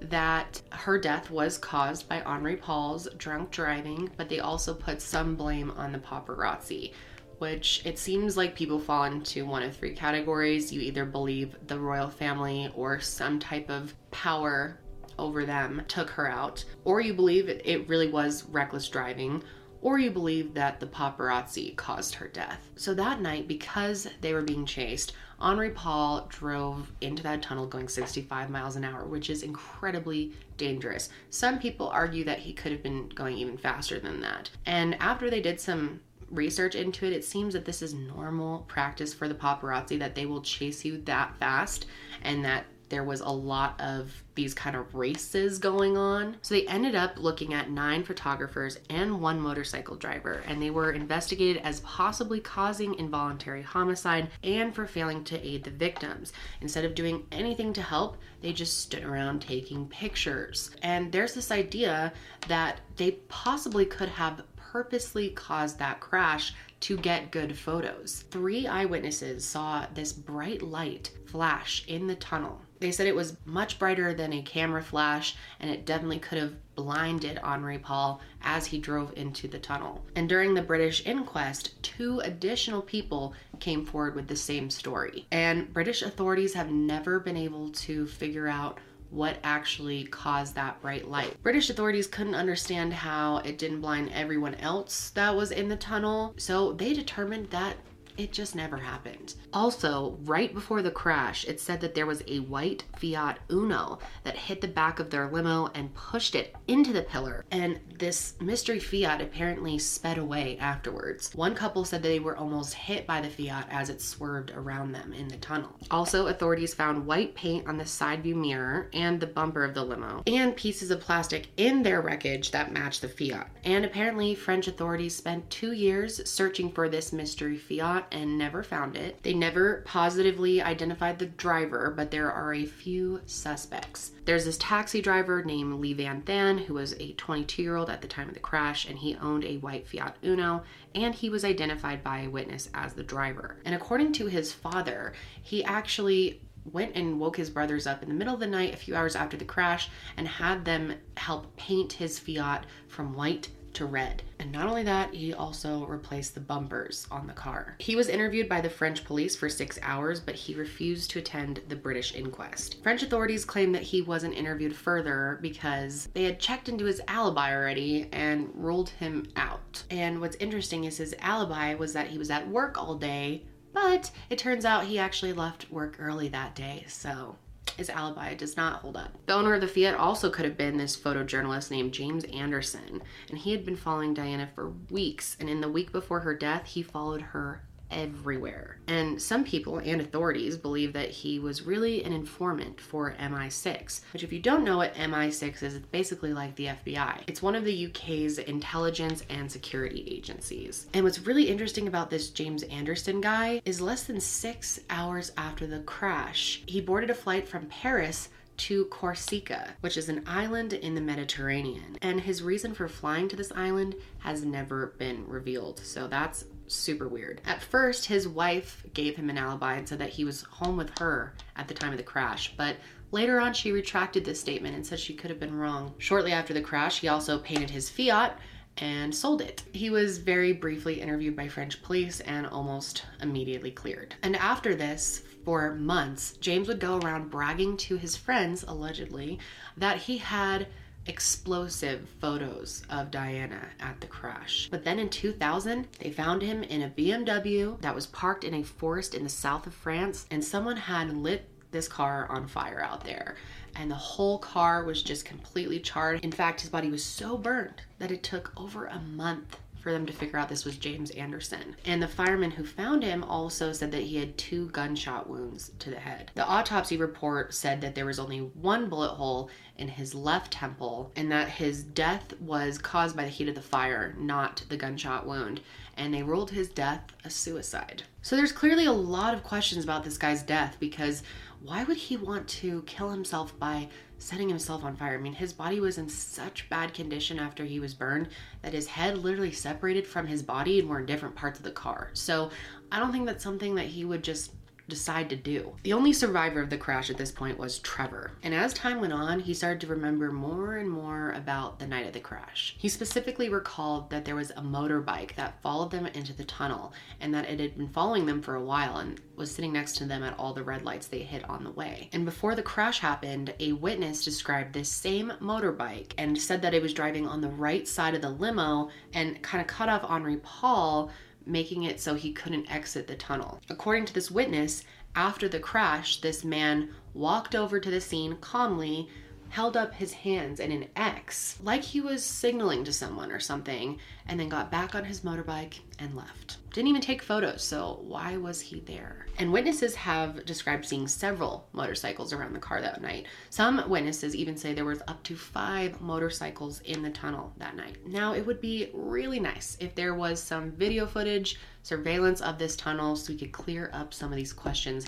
that her death was caused by Henri Paul's drunk driving, but they also put some blame on the paparazzi, which it seems like people fall into one of three categories. You either believe the royal family or some type of power over them took her out, or you believe it really was reckless driving, or you believe that the paparazzi caused her death. So that night, because they were being chased, Henri Paul drove into that tunnel going 65 miles an hour, which is incredibly dangerous. Some people argue that he could have been going even faster than that. And after they did some research into it, it seems that this is normal practice for the paparazzi that they will chase you that fast and that there was a lot of these kind of races going on. So they ended up looking at nine photographers and one motorcycle driver, and they were investigated as possibly causing involuntary homicide and for failing to aid the victims. Instead of doing anything to help, they just stood around taking pictures. And there's this idea that they possibly could have purposely caused that crash to get good photos. Three eyewitnesses saw this bright light flash in the tunnel. They said it was much brighter than a camera flash and it definitely could have blinded Henri Paul as he drove into the tunnel. And during the British inquest, two additional people came forward with the same story. And British authorities have never been able to figure out what actually caused that bright light. British authorities couldn't understand how it didn't blind everyone else that was in the tunnel, so they determined that it just never happened. Also, right before the crash, it said that there was a white Fiat Uno that hit the back of their limo and pushed it into the pillar. And this mystery Fiat apparently sped away afterwards. One couple said they were almost hit by the Fiat as it swerved around them in the tunnel. Also, authorities found white paint on the side view mirror and the bumper of the limo, and pieces of plastic in their wreckage that matched the Fiat. And apparently, French authorities spent two years searching for this mystery Fiat and never found it. They never positively identified the driver, but there are a few suspects. There's this taxi driver named Le Van Thanh, who was a 22 year old at the time of the crash, and he owned a white Fiat Uno, and he was identified by a witness as the driver. And according to his father, he actually went and woke his brothers up in the middle of the night, a few hours after the crash, and had them help paint his Fiat from white to red. And not only that, he also replaced the bumpers on the car. He was interviewed by the French police for six hours, but he refused to attend the British inquest. French authorities claim that he wasn't interviewed further because they had checked into his alibi already and ruled him out. And what's interesting is his alibi was that he was at work all day, but it turns out he actually left work early that day, so his alibi does not hold up. The owner of the Fiat also could have been this photojournalist named James Andanson, and he had been following Diana for weeks. And in the week before her death, he followed her everywhere. And some people and authorities believe that he was really an informant for MI6, which, if you don't know what MI6 is, it's basically like the FBI. It's one of the UK's intelligence and security agencies. And what's really interesting about this James Andanson guy is less than six hours after the crash, he boarded a flight from Paris to Corsica, which is an island in the Mediterranean. And his reason for flying to this island has never been revealed. So that's super weird. At first, his wife gave him an alibi and said that he was home with her at the time of the crash, but later on she retracted this statement and said she could have been wrong. Shortly after the crash, he also painted his Fiat and sold it. He was very briefly interviewed by French police and almost immediately cleared. And after this, for months, James would go around bragging to his friends, allegedly, that he had explosive photos of Diana at the crash. But then in 2000, they found him in a BMW that was parked in a forest in the south of France, and someone had lit this car on fire out there. And the whole car was just completely charred. In fact, his body was so burned that it took over a month for them to figure out this was James Andanson. And the fireman who found him also said that he had two gunshot wounds to the head. The autopsy report said that there was only one bullet hole in his left temple and that his death was caused by the heat of the fire, not the gunshot wound. And they ruled his death a suicide. So there's clearly a lot of questions about this guy's death because why would he want to kill himself by setting himself on fire? I mean, his body was in such bad condition after he was burned that his head literally separated from his body and were in different parts of the car. So I don't think that's something that he would just decide to do. The only survivor of the crash at this point was Trevor. And as time went on, he started to remember more and more about the night of the crash. He specifically recalled that there was a motorbike that followed them into the tunnel and that it had been following them for a while and was sitting next to them at all the red lights they hit on the way. And before the crash happened, a witness described this same motorbike and said that it was driving on the right side of the limo and kind of cut off Henri Paul making it so he couldn't exit the tunnel. According to this witness, after the crash, this man walked over to the scene calmly, held up his hands in an X, like he was signaling to someone or something, and then got back on his motorbike and left. Didn't even take photos, so why was he there? And witnesses have described seeing several motorcycles around the car that night. Some witnesses even say there was up to five motorcycles in the tunnel that night. Now, it would be really nice if there was some video footage, surveillance of this tunnel, so we could clear up some of these questions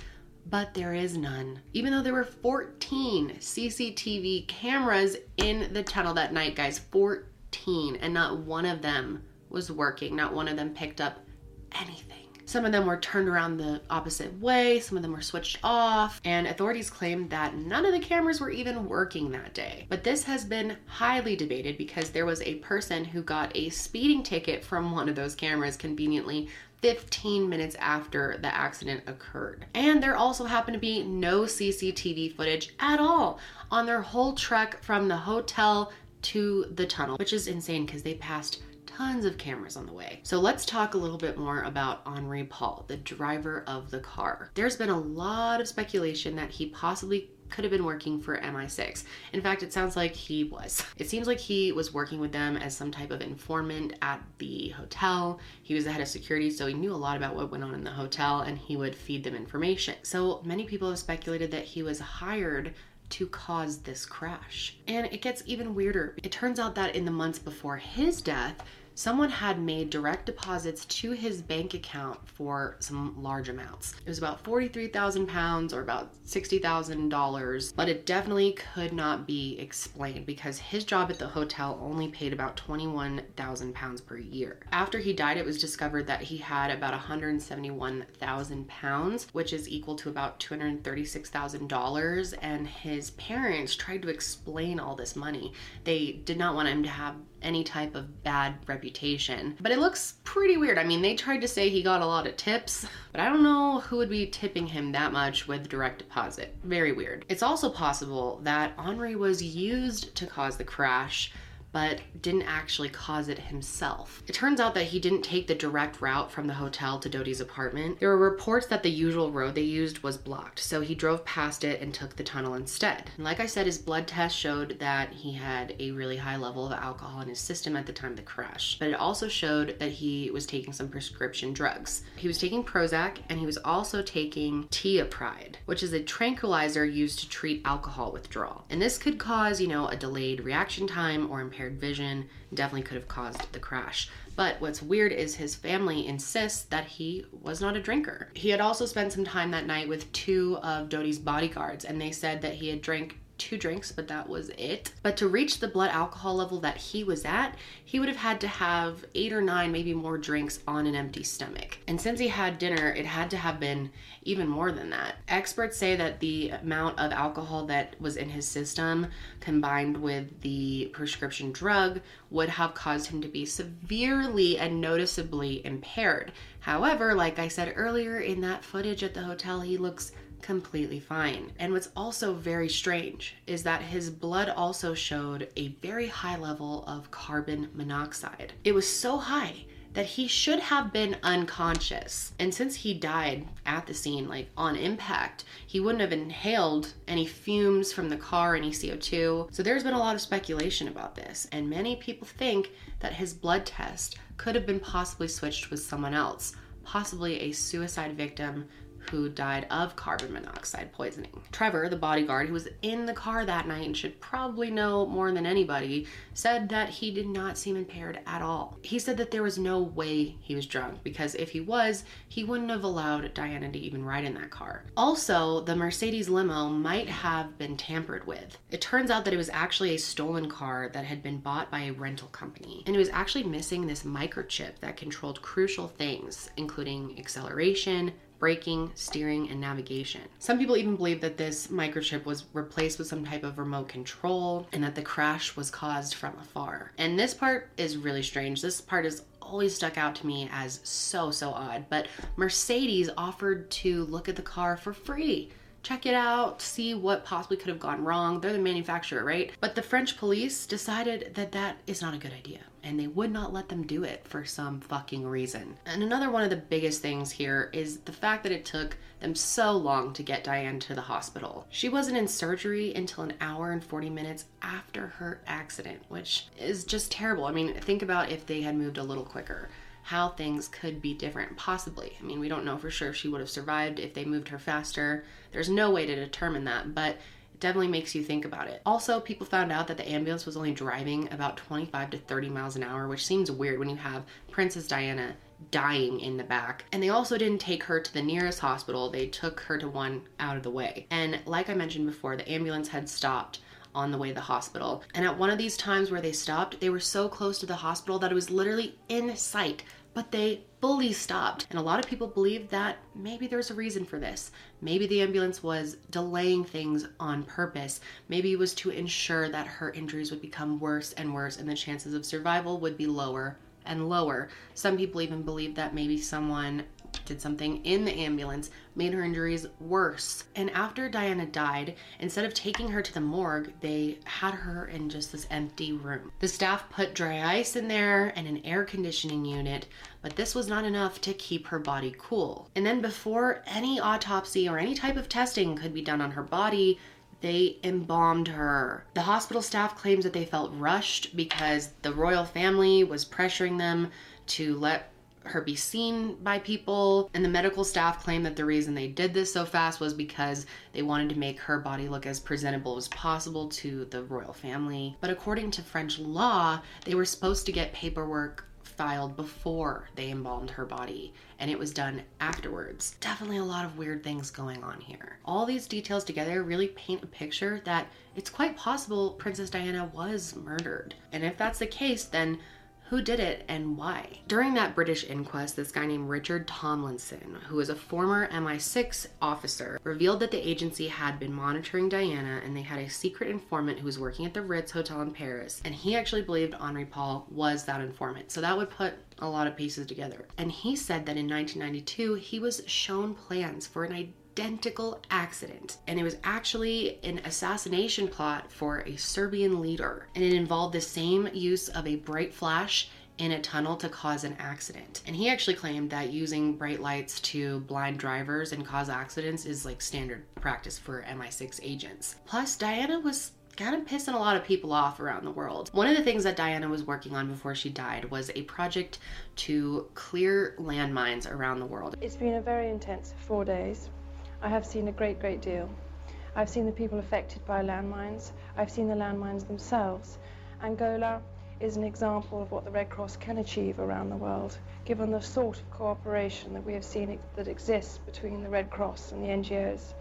but there is none. Even though there were 14 CCTV cameras in the tunnel that night, guys, 14, and not one of them was working, not one of them picked up anything. Some of them were turned around the opposite way, some of them were switched off, and authorities claim that none of the cameras were even working that day. But this has been highly debated because there was a person who got a speeding ticket from one of those cameras conveniently 15 minutes after the accident occurred. And there also happened to be no CCTV footage at all on their whole trek from the hotel to the tunnel, which is insane because they passed tons of cameras on the way. So let's talk a little bit more about Henri Paul, the driver of the car. There's been a lot of speculation that he possibly could have been working for MI6. In fact, it sounds like he was. It seems like he was working with them as some type of informant at the hotel. He was the head of security, so he knew a lot about what went on in the hotel and he would feed them information. So many people have speculated that he was hired to cause this crash. And it gets even weirder. It turns out that in the months before his death, someone had made direct deposits to his bank account for some large amounts. It was about 43,000 pounds or about $60,000, but it definitely could not be explained because his job at the hotel only paid about 21,000 pounds per year. After he died, it was discovered that he had about 171,000 pounds, which is equal to about $236,000, and his parents tried to explain all this money. They did not want him to have any type of bad reputation. But it looks pretty weird. I mean, they tried to say he got a lot of tips, but I don't know who would be tipping him that much with direct deposit. Very weird. It's also possible that Henri was used to cause the crash but didn't actually cause it himself. It turns out that he didn't take the direct route from the hotel to Dodi's apartment. There were reports that the usual road they used was blocked, so he drove past it and took the tunnel instead. And like I said, his blood test showed that he had a really high level of alcohol in his system at the time of the crash, but it also showed that he was taking some prescription drugs. He was taking Prozac and he was also taking Tiapride, which is a tranquilizer used to treat alcohol withdrawal. And this could cause, you know, a delayed reaction time or impaired vision, definitely could have caused the crash. But what's weird is his family insists that he was not a drinker. He had also spent some time that night with two of Dodi's bodyguards, and they said that he had drank two drinks, but that was it. But to reach the blood alcohol level that he was at, he would have had to have eight or nine, maybe more drinks on an empty stomach. And since he had dinner, it had to have been even more than that. Experts say that the amount of alcohol that was in his system combined with the prescription drug would have caused him to be severely and noticeably impaired. However, like I said earlier in that footage at the hotel, he looks completely fine. And what's also very strange is that his blood also showed a very high level of carbon monoxide. It was so high that he should have been unconscious. And since he died at the scene, like on impact, he wouldn't have inhaled any fumes from the car, any CO2. So there's been a lot of speculation about this. And many people think that his blood test could have been possibly switched with someone else, possibly a suicide victim who died of carbon monoxide poisoning. Trevor, the bodyguard who was in the car that night and should probably know more than anybody, said that he did not seem impaired at all. He said that there was no way he was drunk because if he was, he wouldn't have allowed Diana to even ride in that car. Also, the Mercedes limo might have been tampered with. It turns out that it was actually a stolen car that had been bought by a rental company, and it was actually missing this microchip that controlled crucial things, including acceleration, braking, steering, and navigation. Some people even believe that this microchip was replaced with some type of remote control and that the crash was caused from afar. And this part is really strange. This part is always stuck out to me as so, so odd. But Mercedes offered to look at the car for free check it out, see what possibly could have gone wrong. They're the manufacturer, right? But the French police decided that that is not a good idea and they would not let them do it for some fucking reason. And another one of the biggest things here is the fact that it took them so long to get Diane to the hospital. She wasn't in surgery until an hour and 40 minutes after her accident, which is just terrible. I mean, think about if they had moved a little quicker how things could be different, possibly. I mean, we don't know for sure if she would have survived if they moved her faster. There's no way to determine that, but it definitely makes you think about it. Also, people found out that the ambulance was only driving about 25 to 30 miles an hour, which seems weird when you have Princess Diana dying in the back. And they also didn't take her to the nearest hospital, they took her to one out of the way. And like I mentioned before, the ambulance had stopped on the way to the hospital. And at one of these times where they stopped, they were so close to the hospital that it was literally in sight but they fully stopped. And a lot of people believe that maybe there's a reason for this. Maybe the ambulance was delaying things on purpose. Maybe it was to ensure that her injuries would become worse and worse and the chances of survival would be lower and lower. Some people even believe that maybe someone something in the ambulance, made her injuries worse. And after Diana died, instead of taking her to the morgue, they had her in just this empty room. The staff put dry ice in there and an air conditioning unit, but this was not enough to keep her body cool. And then before any autopsy or any type of testing could be done on her body, they embalmed her. The hospital staff claims that they felt rushed because the royal family was pressuring them to let her be seen by people. And the medical staff claimed that the reason they did this so fast was because they wanted to make her body look as presentable as possible to the royal family. But according to French law, they were supposed to get paperwork filed before they embalmed her body, and it was done afterwards. Definitely a lot of weird things going on here. All these details together really paint a picture that it's quite possible Princess Diana was murdered. And if that's the case, then who did it and why. During that British inquest, this guy named Richard Tomlinson, who was a former MI6 officer, revealed that the agency had been monitoring Diana and they had a secret informant who was working at the Ritz Hotel in Paris. And he actually believed Henri Paul was that informant. So that would put a lot of pieces together. And he said that in 1992, he was shown plans for an identical accident. And it was actually an assassination plot for a Serbian leader. And it involved the same use of a bright flash in a tunnel to cause an accident. And he actually claimed that using bright lights to blind drivers and cause accidents is like standard practice for MI6 agents. Plus, Diana was kind of pissing a lot of people off around the world. One of the things that Diana was working on before she died was a project to clear landmines around the world. It's been a very intense four days. I have seen a great, great deal. I've seen the people affected by landmines. I've seen the landmines themselves. Angola is an example of what the Red Cross can achieve around the world, given the sort of cooperation that we have seen that exists between the Red Cross and the NGOs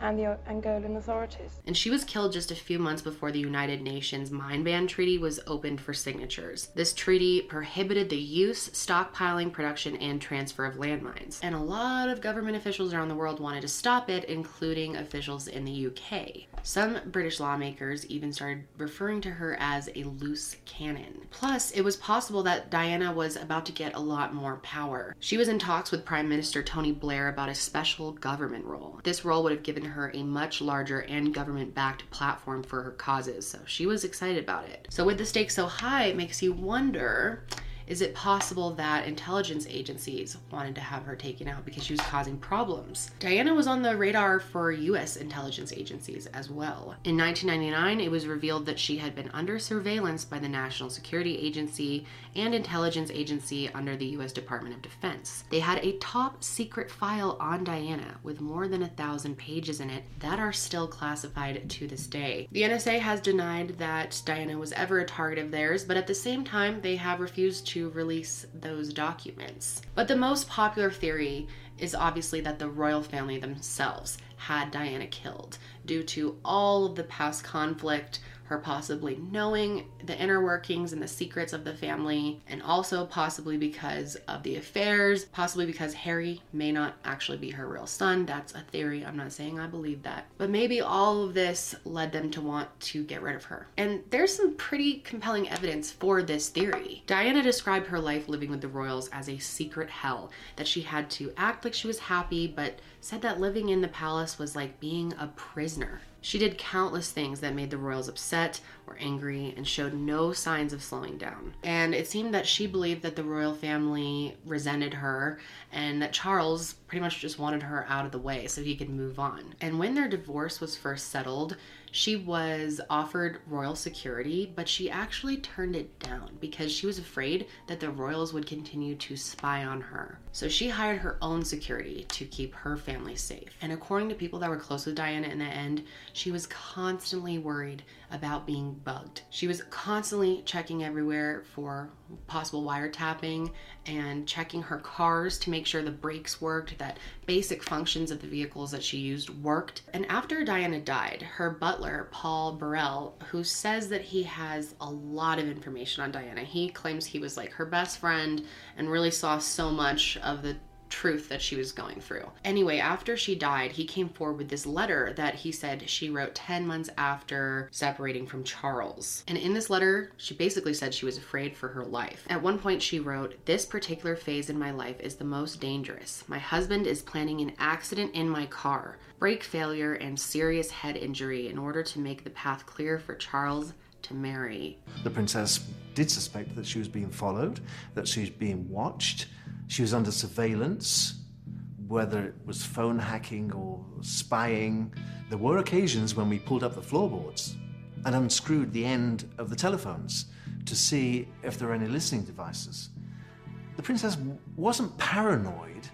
and the Angolan authorities. And she was killed just a few months before the United Nations Mine Ban Treaty was opened for signatures. This treaty prohibited the use, stockpiling, production, and transfer of landmines. And a lot of government officials around the world wanted to stop it, including officials in the UK. Some British lawmakers even started referring to her as a loose cannon. Plus, it was possible that Diana was about to get a lot more power. She was in talks with Prime Minister Tony Blair about a special government role. This role would have given her a much larger and government backed platform for her causes, so she was excited about it. So, with the stakes so high, it makes you wonder is it possible that intelligence agencies wanted to have her taken out because she was causing problems? Diana was on the radar for US intelligence agencies as well. In 1999, it was revealed that she had been under surveillance by the National Security Agency and intelligence agency under the US Department of Defense. They had a top secret file on Diana with more than a thousand pages in it that are still classified to this day. The NSA has denied that Diana was ever a target of theirs, but at the same time, they have refused to to release those documents. But the most popular theory is obviously that the royal family themselves had Diana killed due to all of the past conflict, her possibly knowing the inner workings and the secrets of the family, and also possibly because of the affairs, possibly because Harry may not actually be her real son. That's a theory. I'm not saying I believe that. But maybe all of this led them to want to get rid of her. And there's some pretty compelling evidence for this theory. Diana described her life living with the royals as a secret hell, that she had to act like she was happy, but said that living in the palace was like being a prisoner. She did countless things that made the royals upset or angry and showed no signs of slowing down. And it seemed that she believed that the royal family resented her and that Charles pretty much just wanted her out of the way so he could move on. And when their divorce was first settled, she was offered royal security, but she actually turned it down because she was afraid that the royals would continue to spy on her. So she hired her own security to keep her family safe. And according to people that were close with Diana in the end, she was constantly worried about being bugged. She was constantly checking everywhere for possible wiretapping and checking her cars to make sure the brakes worked, that basic functions of the vehicles that she used worked. And after Diana died, her butler, Paul Burrell, who says that he has a lot of information on Diana, he claims he was like her best friend and really saw so much of the truth that she was going through. Anyway, after she died, he came forward with this letter that he said she wrote 10 months after separating from Charles. And in this letter, she basically said she was afraid for her life. At one point, she wrote, This particular phase in my life is the most dangerous. My husband is planning an accident in my car, brake failure, and serious head injury in order to make the path clear for Charles to marry. The princess did suspect that she was being followed, that she was being watched. She was under surveillance, whether it was phone hacking or spying. There were occasions when we pulled up the floorboards and unscrewed the end of the telephones to see if there were any listening devices. The princess wasn't paranoid,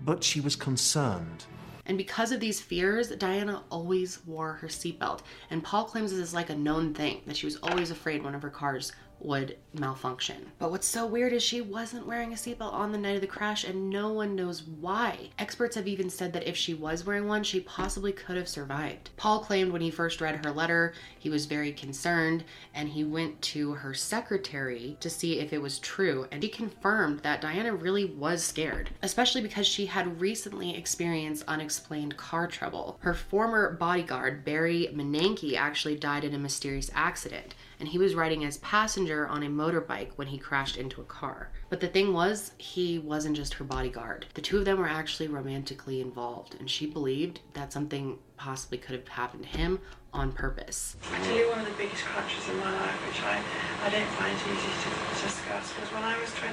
but she was concerned. And because of these fears, Diana always wore her seatbelt. And Paul claims this is like a known thing, that she was always afraid one of her cars would malfunction. But what's so weird is she wasn't wearing a seatbelt on the night of the crash, and no one knows why. Experts have even said that if she was wearing one, she possibly could have survived. Paul claimed when he first read her letter, he was very concerned, and he went to her secretary to see if it was true, and he confirmed that Diana really was scared, especially because she had recently experienced unexplained car trouble. Her former bodyguard, Barry Mannakee, actually died in a mysterious accident and he was riding as passenger on a motorbike when he crashed into a car. But the thing was, he wasn't just her bodyguard. The two of them were actually romantically involved, and she believed that something possibly could have happened to him on purpose. I tell you one of the biggest crunches in my life, which I, I don't find easy to discuss, was when I was 24,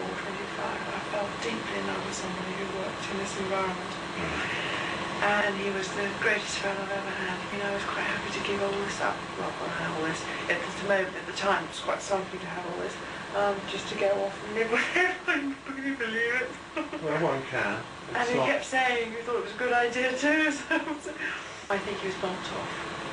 25, I fell deeply in love with somebody who worked in this environment. Mm. And he was the greatest friend I've ever had. You know, I was quite happy to give all this up. Well, I had all this, at the moment, at the time, it was quite something to have all this, um, just to go off and live with him. Can you believe it? Well, one can. And he not- kept saying he thought it was a good idea too. So I think he was bumped off.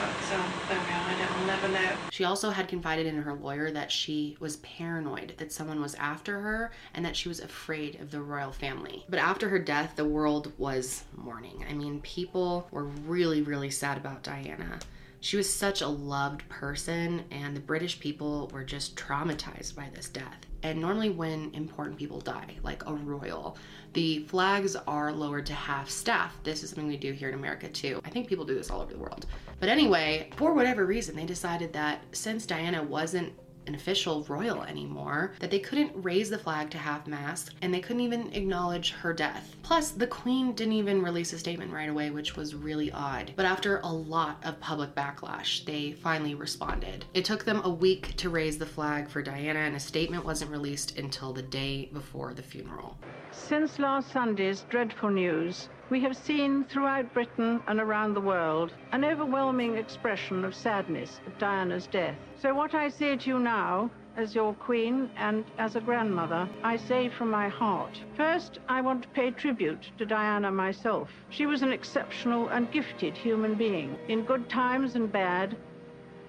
Um, there we are. I don't, I'll never know. She also had confided in her lawyer that she was paranoid that someone was after her and that she was afraid of the royal family. But after her death, the world was mourning. I mean, people were really, really sad about Diana. She was such a loved person, and the British people were just traumatized by this death. And normally, when important people die, like a royal, the flags are lowered to half staff. This is something we do here in America too. I think people do this all over the world. But anyway, for whatever reason, they decided that since Diana wasn't an official royal anymore, that they couldn't raise the flag to half mast and they couldn't even acknowledge her death. Plus, the queen didn't even release a statement right away, which was really odd. But after a lot of public backlash, they finally responded. It took them a week to raise the flag for Diana, and a statement wasn't released until the day before the funeral. Since last Sunday's dreadful news, we have seen throughout Britain and around the world an overwhelming expression of sadness at Diana's death. So, what I say to you now, as your queen and as a grandmother, I say from my heart. First, I want to pay tribute to Diana myself. She was an exceptional and gifted human being. In good times and bad,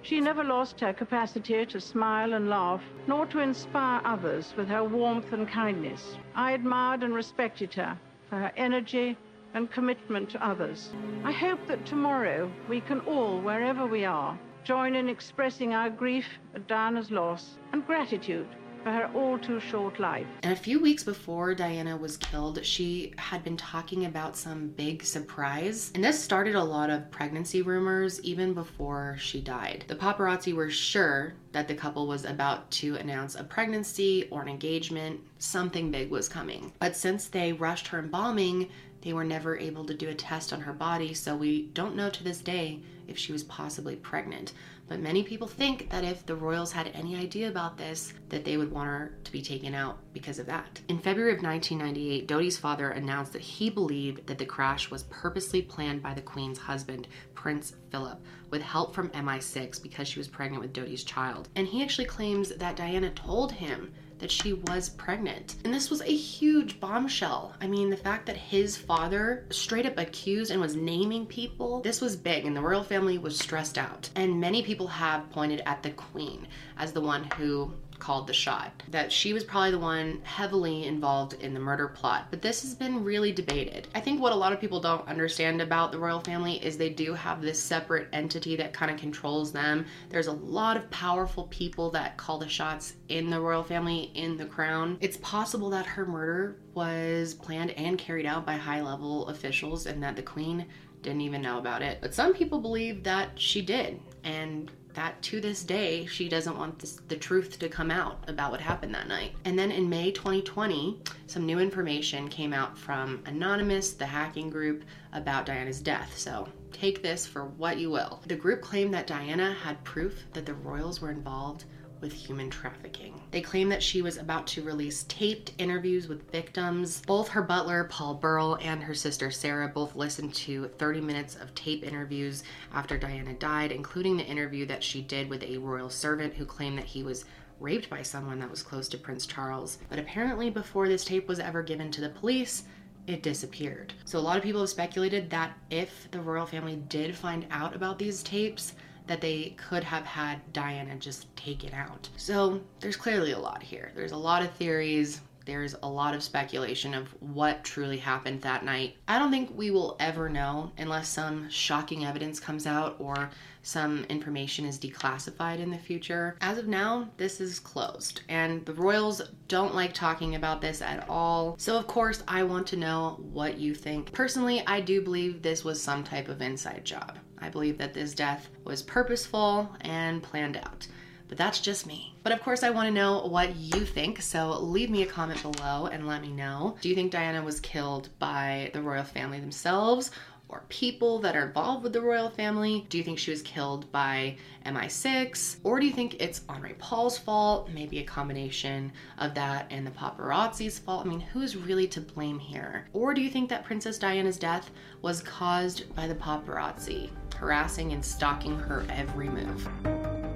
she never lost her capacity to smile and laugh, nor to inspire others with her warmth and kindness. I admired and respected her for her energy and commitment to others. I hope that tomorrow we can all, wherever we are, join in expressing our grief at Diana's loss and gratitude for her all too short life. And a few weeks before Diana was killed, she had been talking about some big surprise. And this started a lot of pregnancy rumors even before she died. The paparazzi were sure that the couple was about to announce a pregnancy or an engagement, something big was coming. But since they rushed her embalming, they were never able to do a test on her body, so we don't know to this day if she was possibly pregnant. But many people think that if the royals had any idea about this, that they would want her to be taken out because of that. In February of 1998, Dodi's father announced that he believed that the crash was purposely planned by the Queen's husband, Prince Philip, with help from MI6 because she was pregnant with Dodi's child. And he actually claims that Diana told him that she was pregnant. And this was a huge bombshell. I mean, the fact that his father straight up accused and was naming people, this was big, and the royal family was stressed out. And many people have pointed at the queen as the one who called the shot. That she was probably the one heavily involved in the murder plot. But this has been really debated. I think what a lot of people don't understand about the royal family is they do have this separate entity that kind of controls them. There's a lot of powerful people that call the shots in the royal family, in the crown. It's possible that her murder was planned and carried out by high level officials and that the queen didn't even know about it. But some people believe that she did. And that to this day, she doesn't want this, the truth to come out about what happened that night. And then in May 2020, some new information came out from Anonymous, the hacking group, about Diana's death. So take this for what you will. The group claimed that Diana had proof that the royals were involved with human trafficking. They claim that she was about to release taped interviews with victims. Both her butler, Paul Burrell, and her sister Sarah both listened to 30 minutes of tape interviews after Diana died, including the interview that she did with a royal servant who claimed that he was raped by someone that was close to Prince Charles. But apparently, before this tape was ever given to the police, it disappeared. So a lot of people have speculated that if the royal family did find out about these tapes, that they could have had Diana just taken out. So there's clearly a lot here. There's a lot of theories. There's a lot of speculation of what truly happened that night. I don't think we will ever know unless some shocking evidence comes out or some information is declassified in the future. As of now, this is closed, and the Royals don't like talking about this at all. So, of course, I want to know what you think. Personally, I do believe this was some type of inside job. I believe that this death was purposeful and planned out but that's just me. But of course, I want to know what you think, so leave me a comment below and let me know. Do you think Diana was killed by the royal family themselves? Or people that are involved with the royal family? Do you think she was killed by MI6? Or do you think it's Henri Paul's fault? Maybe a combination of that and the paparazzi's fault? I mean, who's really to blame here? Or do you think that Princess Diana's death was caused by the paparazzi, harassing and stalking her every move?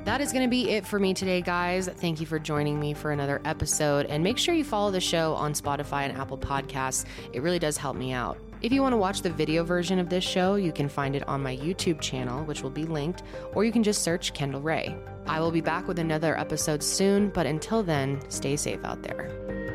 That is going to be it for me today, guys. Thank you for joining me for another episode. And make sure you follow the show on Spotify and Apple Podcasts. It really does help me out. If you want to watch the video version of this show, you can find it on my YouTube channel, which will be linked, or you can just search Kendall Rae. I will be back with another episode soon, but until then, stay safe out there.